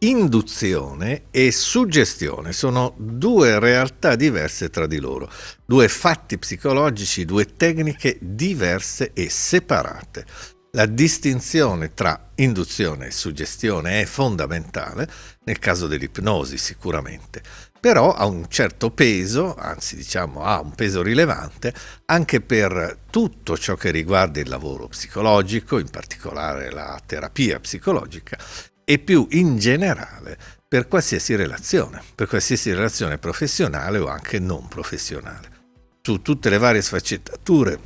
induzione e suggestione. Sono due realtà diverse tra di loro, due fatti psicologici, due tecniche diverse e separate. La distinzione tra induzione e suggestione è fondamentale, nel caso dell'ipnosi sicuramente, però ha un certo peso, anzi diciamo ha un peso rilevante, anche per tutto ciò che riguarda il lavoro psicologico, in particolare la terapia psicologica, e più in generale per qualsiasi relazione, per qualsiasi relazione professionale o anche non professionale. Su tutte le varie sfaccettature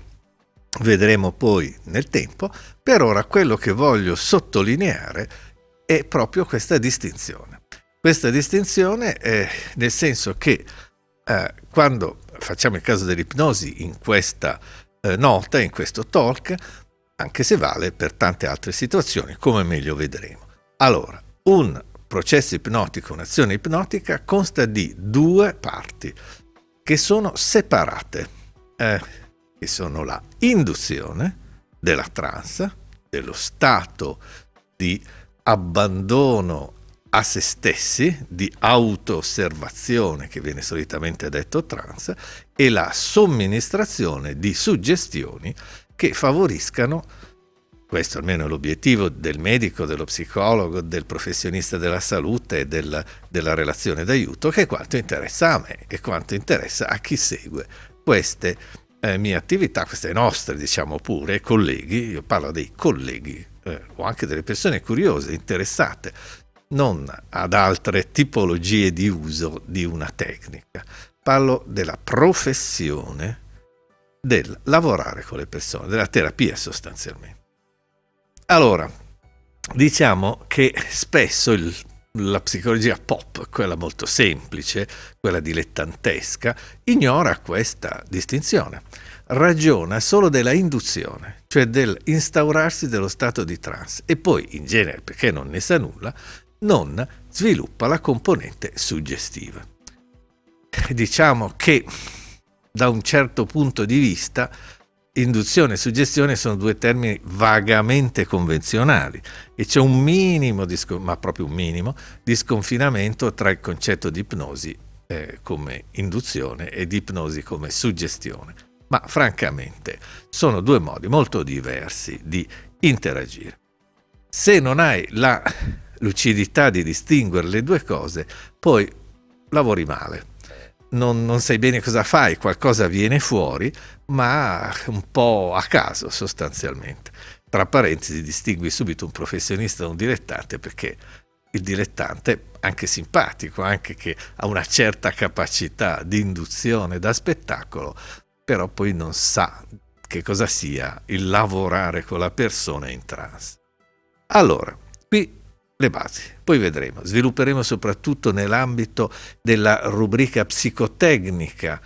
vedremo poi nel tempo, per ora quello che voglio sottolineare è proprio questa distinzione. Questa distinzione è nel senso che eh, quando facciamo il caso dell'ipnosi in questa eh, nota, in questo talk, anche se vale per tante altre situazioni, come meglio vedremo. Allora, un processo ipnotico, un'azione ipnotica consta di due parti che sono separate, eh, che sono la induzione della trance, dello stato di abbandono a se stessi, di auto-osservazione, che viene solitamente detto trance, e la somministrazione di suggestioni che favoriscano questo almeno è l'obiettivo del medico, dello psicologo, del professionista della salute e del, della relazione d'aiuto, che è quanto interessa a me e quanto interessa a chi segue queste eh, mie attività, queste nostre, diciamo pure, colleghi, io parlo dei colleghi eh, o anche delle persone curiose, interessate, non ad altre tipologie di uso di una tecnica. Parlo della professione del lavorare con le persone, della terapia sostanzialmente. Allora, diciamo che spesso il, la psicologia pop, quella molto semplice, quella dilettantesca, ignora questa distinzione. Ragiona solo della induzione, cioè dell'instaurarsi dello stato di trance e poi, in genere, perché non ne sa nulla, non sviluppa la componente suggestiva. Diciamo che da un certo punto di vista induzione e suggestione sono due termini vagamente convenzionali e c'è un minimo, di, ma proprio un minimo, di sconfinamento tra il concetto di ipnosi eh, come induzione e di ipnosi come suggestione. Ma francamente sono due modi molto diversi di interagire. Se non hai la lucidità di distinguere le due cose, poi lavori male non, non, sai bene cosa fai, qualcosa viene fuori, ma un po' a caso sostanzialmente. Tra parentesi distingui subito un professionista da un dilettante perché il dilettante anche simpatico, anche che ha una certa capacità di induzione da spettacolo, però poi non sa che cosa sia il lavorare con la persona in trance. Allora, qui le basi. Poi vedremo, svilupperemo soprattutto nell'ambito della rubrica psicotecnica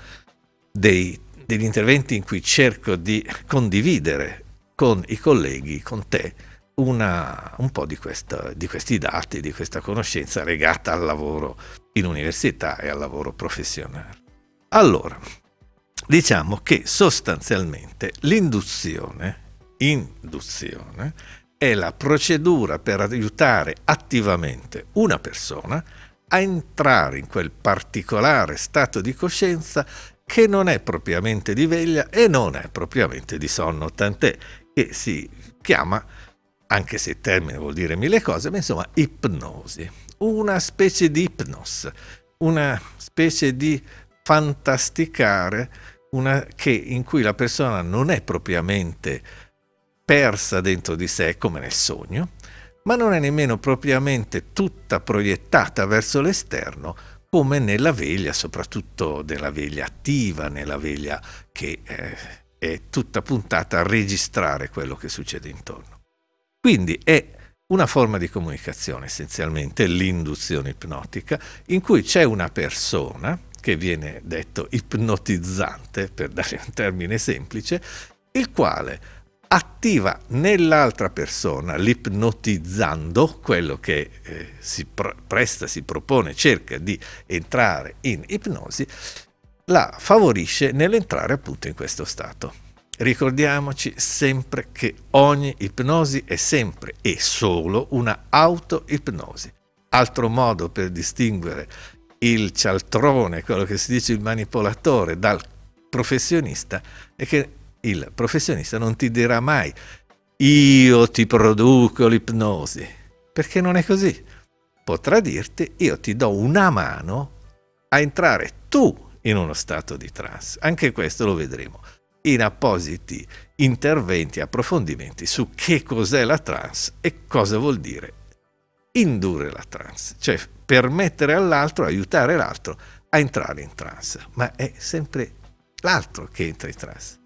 dei, degli interventi in cui cerco di condividere con i colleghi, con te, una, un po' di, questa, di questi dati, di questa conoscenza legata al lavoro in università e al lavoro professionale. Allora, diciamo che sostanzialmente l'induzione, induzione, è la procedura per aiutare attivamente una persona a entrare in quel particolare stato di coscienza che non è propriamente di veglia e non è propriamente di sonno, tant'è che si chiama, anche se il termine vuol dire mille cose, ma insomma ipnosi, una specie di ipnos, una specie di fantasticare una, che, in cui la persona non è propriamente persa dentro di sé come nel sogno, ma non è nemmeno propriamente tutta proiettata verso l'esterno come nella veglia, soprattutto nella veglia attiva, nella veglia che eh, è tutta puntata a registrare quello che succede intorno. Quindi è una forma di comunicazione essenzialmente, l'induzione ipnotica, in cui c'è una persona, che viene detto ipnotizzante, per dare un termine semplice, il quale attiva nell'altra persona, l'ipnotizzando, quello che eh, si pr- presta, si propone, cerca di entrare in ipnosi, la favorisce nell'entrare appunto in questo stato. Ricordiamoci sempre che ogni ipnosi è sempre e solo una auto-ipnosi. altro modo per distinguere il cialtrone, quello che si dice il manipolatore, dal professionista, è che il professionista non ti dirà mai io ti produco l'ipnosi, perché non è così. Potrà dirti io ti do una mano a entrare tu in uno stato di trance. Anche questo lo vedremo in appositi interventi, approfondimenti su che cos'è la trance e cosa vuol dire indurre la trance, cioè permettere all'altro, aiutare l'altro a entrare in trance, ma è sempre l'altro che entra in trance,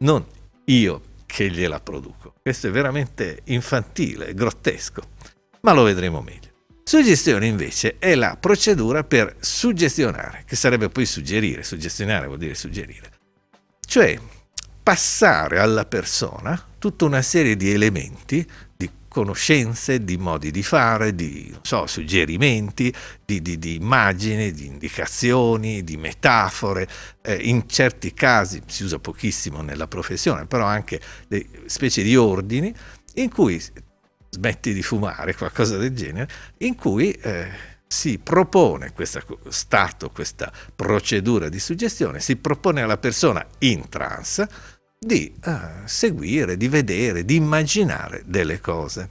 non io che gliela produco. Questo è veramente infantile, grottesco, ma lo vedremo meglio. Suggestione invece è la procedura per suggestionare, che sarebbe poi suggerire, suggestionare vuol dire suggerire, cioè passare alla persona tutta una serie di elementi, conoscenze, di modi di fare, di so, suggerimenti, di, di, di, immagini, di indicazioni, di metafore. Eh, in certi casi si usa pochissimo nella professione, però anche delle specie di ordini in cui smetti di fumare, qualcosa del genere, in cui eh, si propone questo stato, questa procedura di suggestione, si propone alla persona in trance di uh, seguire, di vedere, di immaginare delle cose.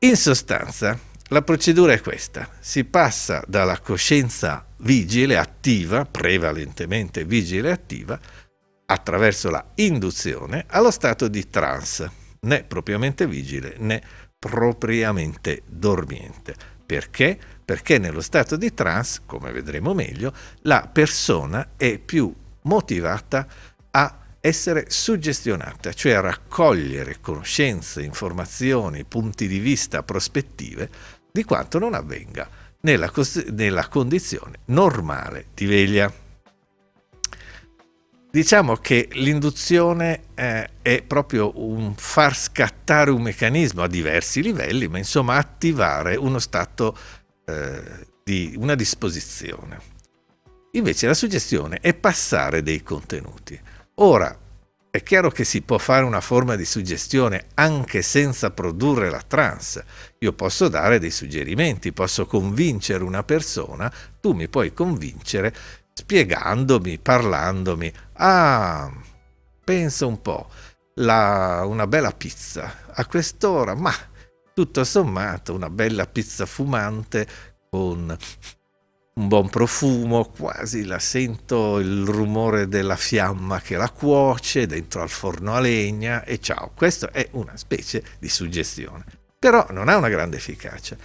In sostanza, la procedura è questa. Si passa dalla coscienza vigile, attiva, prevalentemente vigile attiva, attraverso la induzione, allo stato di trance, né propriamente vigile né propriamente dormiente. Perché? Perché nello stato di trance, come vedremo meglio, la persona è più motivata a essere suggestionata, cioè raccogliere conoscenze, informazioni, punti di vista, prospettive, di quanto non avvenga nella, nella condizione normale di veglia. Diciamo che l'induzione eh, è proprio un far scattare un meccanismo a diversi livelli, ma insomma attivare uno stato eh, di una disposizione. Invece la suggestione è passare dei contenuti. Ora, è chiaro che si può fare una forma di suggestione anche senza produrre la trance. Io posso dare dei suggerimenti, posso convincere una persona, tu mi puoi convincere spiegandomi, parlandomi. Ah, pensa un po', la, una bella pizza a quest'ora, ma tutto sommato una bella pizza fumante con un buon profumo, quasi la sento il rumore della fiamma che la cuoce dentro al forno a legna e ciao, questa è una specie di suggestione, però non ha una grande efficacia.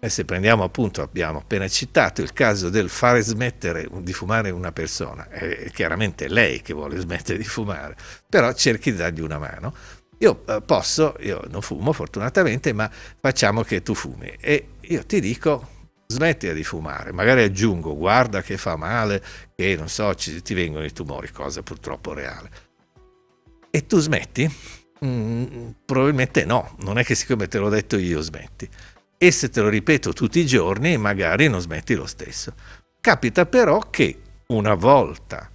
E se prendiamo appunto, abbiamo appena citato il caso del fare smettere di fumare una persona, è chiaramente lei che vuole smettere di fumare, però cerchi di dargli una mano. Io eh, posso, io non fumo fortunatamente, ma facciamo che tu fumi e io ti dico smettila di fumare, magari aggiungo, guarda che fa male, che non so, ci, ti vengono i tumori, cosa purtroppo reale. E tu smetti? Mm, probabilmente no, non è che siccome te l'ho detto io smetti. E se te lo ripeto tutti i giorni, magari non smetti lo stesso. Capita però che una volta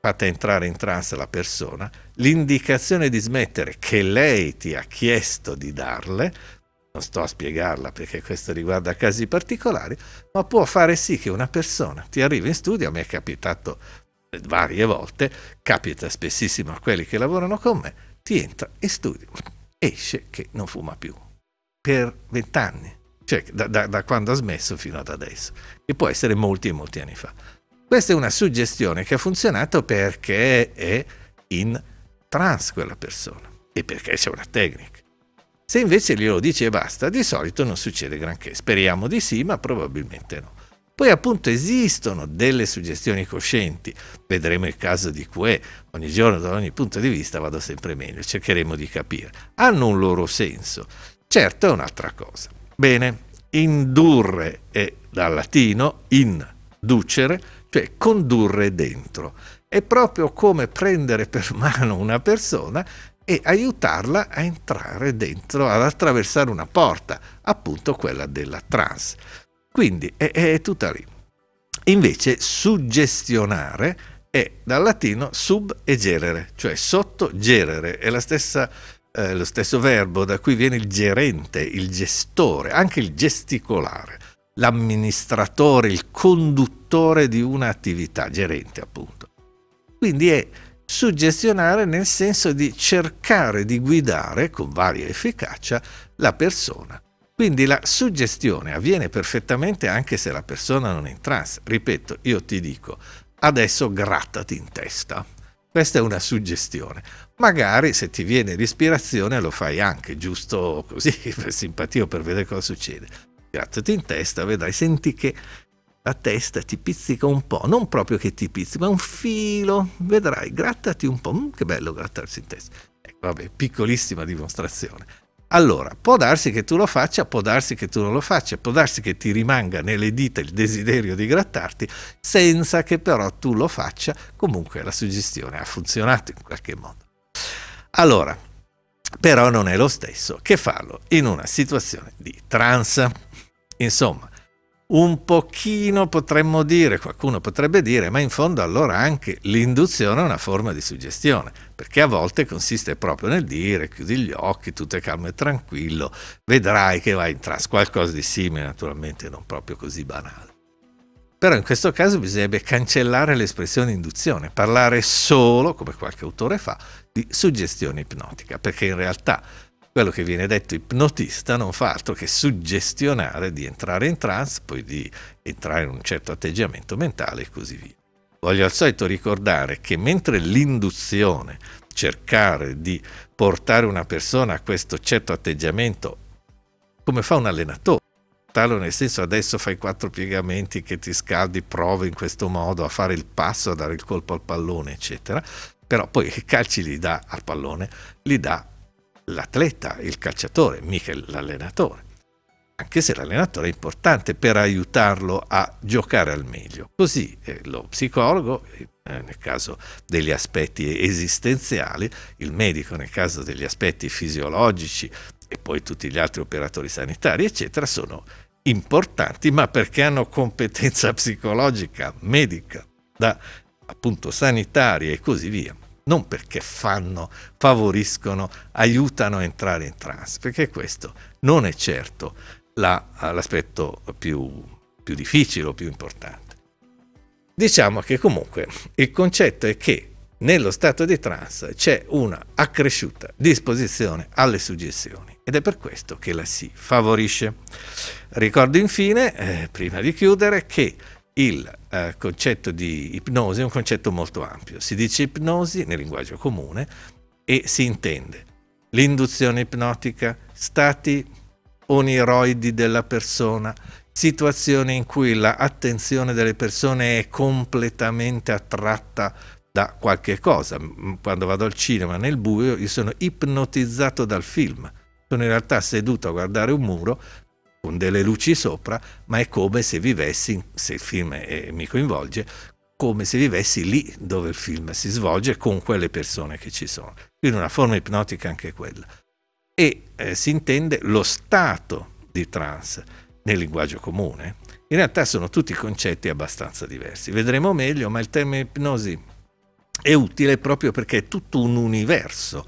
fatta entrare in trance la persona, l'indicazione di smettere che lei ti ha chiesto di darle non sto a spiegarla perché questo riguarda casi particolari, ma può fare sì che una persona ti arrivi in studio, a me è capitato varie volte, capita spessissimo a quelli che lavorano con me, ti entra in studio, esce che non fuma più per vent'anni, cioè da, da, da quando ha smesso fino ad adesso, che può essere molti e molti anni fa. Questa è una suggestione che ha funzionato perché è in trans quella persona e perché c'è una tecnica. Se invece glielo dici e basta, di solito non succede granché. Speriamo di sì, ma probabilmente no. Poi appunto esistono delle suggestioni coscienti, vedremo il caso di QE, ogni giorno da ogni punto di vista vado sempre meglio, cercheremo di capire. Hanno un loro senso, certo è un'altra cosa. Bene, indurre è dal latino inducere, cioè condurre dentro. È proprio come prendere per mano una persona e aiutarla a entrare dentro, ad attraversare una porta, appunto quella della trans. Quindi è, è tutta lì. Invece suggestionare è dal latino sub e gerere, cioè sotto gerere, è stessa eh, lo stesso verbo da cui viene il gerente, il gestore, anche il gesticolare, l'amministratore, il conduttore di un'attività, gerente appunto. Quindi è suggestionare nel senso di cercare di guidare con varia efficacia la persona. Quindi la suggestione avviene perfettamente anche se la persona non è in trance. Ripeto, io ti dico, adesso grattati in testa. Questa è una suggestione. Magari se ti viene l'ispirazione lo fai anche, giusto così, per simpatia o per vedere cosa succede. Grattati in testa, vedrai, senti che la testa ti pizzica un po', non proprio che ti pizzica, ma un filo, vedrai, grattati un po', mm, che bello grattarsi in testa. Ecco, vabbè, piccolissima dimostrazione. Allora, può darsi che tu lo faccia, può darsi che tu non lo faccia, può darsi che ti rimanga nelle dita il desiderio di grattarti, senza che però tu lo faccia, comunque la suggestione ha funzionato in qualche modo. Allora, però non è lo stesso che farlo in una situazione di trance. Insomma, un pochino potremmo dire, qualcuno potrebbe dire, ma in fondo allora anche l'induzione è una forma di suggestione, perché a volte consiste proprio nel dire chiudi gli occhi, tutto è calmo e tranquillo, vedrai che vai in trance, qualcosa di simile, naturalmente non proprio così banale. Però in questo caso bisognerebbe cancellare l'espressione induzione, parlare solo, come qualche autore fa, di suggestione ipnotica, perché in realtà quello che viene detto ipnotista non fa altro che suggestionare di entrare in trance, poi di entrare in un certo atteggiamento mentale e così via. Voglio al solito ricordare che mentre l'induzione, cercare di portare una persona a questo certo atteggiamento, come fa un allenatore, nel senso adesso fai quattro piegamenti che ti scaldi, provi in questo modo a fare il passo, a dare il colpo al pallone, eccetera, però poi che calci li dà al pallone, li dà l'atleta, il calciatore, mica l'allenatore. Anche se l'allenatore è importante per aiutarlo a giocare al meglio. Così eh, lo psicologo, eh, nel caso degli aspetti esistenziali, il medico nel caso degli aspetti fisiologici e poi tutti gli altri operatori sanitari, eccetera, sono importanti, ma perché hanno competenza psicologica, medica, da appunto sanitaria e così via non perché fanno, favoriscono, aiutano a entrare in trance, perché questo non è certo la, l'aspetto più, più difficile o più importante. Diciamo che comunque il concetto è che nello stato di trance c'è una accresciuta disposizione alle suggestioni ed è per questo che la si favorisce. Ricordo infine, eh, prima di chiudere, che il eh, concetto di ipnosi è un concetto molto ampio. Si dice ipnosi nel linguaggio comune e si intende l'induzione ipnotica, stati oniroidi della persona, situazioni in cui l'attenzione delle persone è completamente attratta da qualche cosa. Quando vado al cinema nel buio io sono ipnotizzato dal film. Sono in realtà seduto a guardare un muro, con delle luci sopra, ma è come se vivessi, se il film è, mi coinvolge, come se vivessi lì dove il film si svolge con quelle persone che ci sono. Quindi una forma ipnotica anche quella. E eh, si intende lo stato di trance nel linguaggio comune. In realtà sono tutti concetti abbastanza diversi. Vedremo meglio, ma il termine ipnosi è utile proprio perché è tutto un universo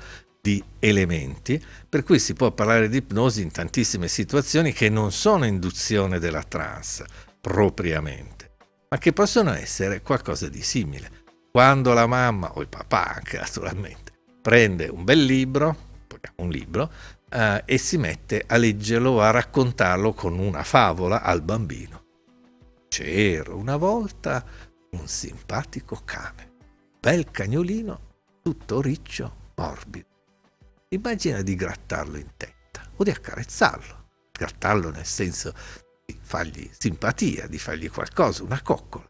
di elementi, per cui si può parlare di ipnosi in tantissime situazioni che non sono induzione della trance propriamente, ma che possono essere qualcosa di simile. Quando la mamma o il papà anche naturalmente prende un bel libro, un libro, eh, e si mette a leggerlo o a raccontarlo con una favola al bambino. C'era una volta un simpatico cane, bel cagnolino, tutto riccio, morbido Immagina di grattarlo in testa o di accarezzarlo. Grattarlo nel senso di fargli simpatia, di fargli qualcosa, una coccola.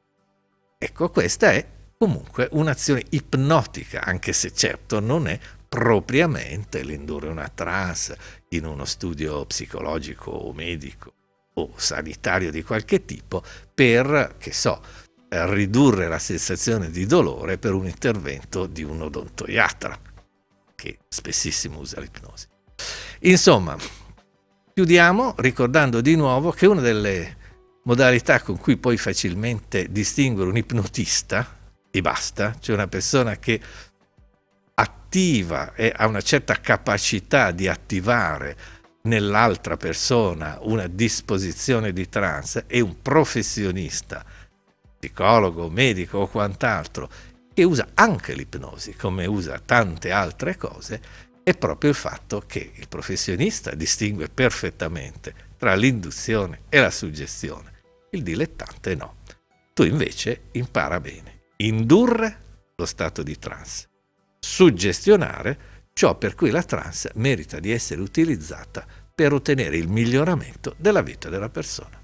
Ecco, questa è comunque un'azione ipnotica, anche se certo non è propriamente l'indurre una trance in uno studio psicologico o medico o sanitario di qualche tipo per, che so, ridurre la sensazione di dolore per un intervento di un odontoiatra che spessissimo usa l'ipnosi. Insomma, chiudiamo ricordando di nuovo che una delle modalità con cui puoi facilmente distinguere un ipnotista, e basta, cioè una persona che attiva e ha una certa capacità di attivare nell'altra persona una disposizione di trance è un professionista, psicologo, medico o quant'altro, che usa anche l'ipnosi come usa tante altre cose, è proprio il fatto che il professionista distingue perfettamente tra l'induzione e la suggestione. Il dilettante no. Tu invece impara bene. Indurre lo stato di trance. Suggestionare ciò per cui la trance merita di essere utilizzata per ottenere il miglioramento della vita della persona.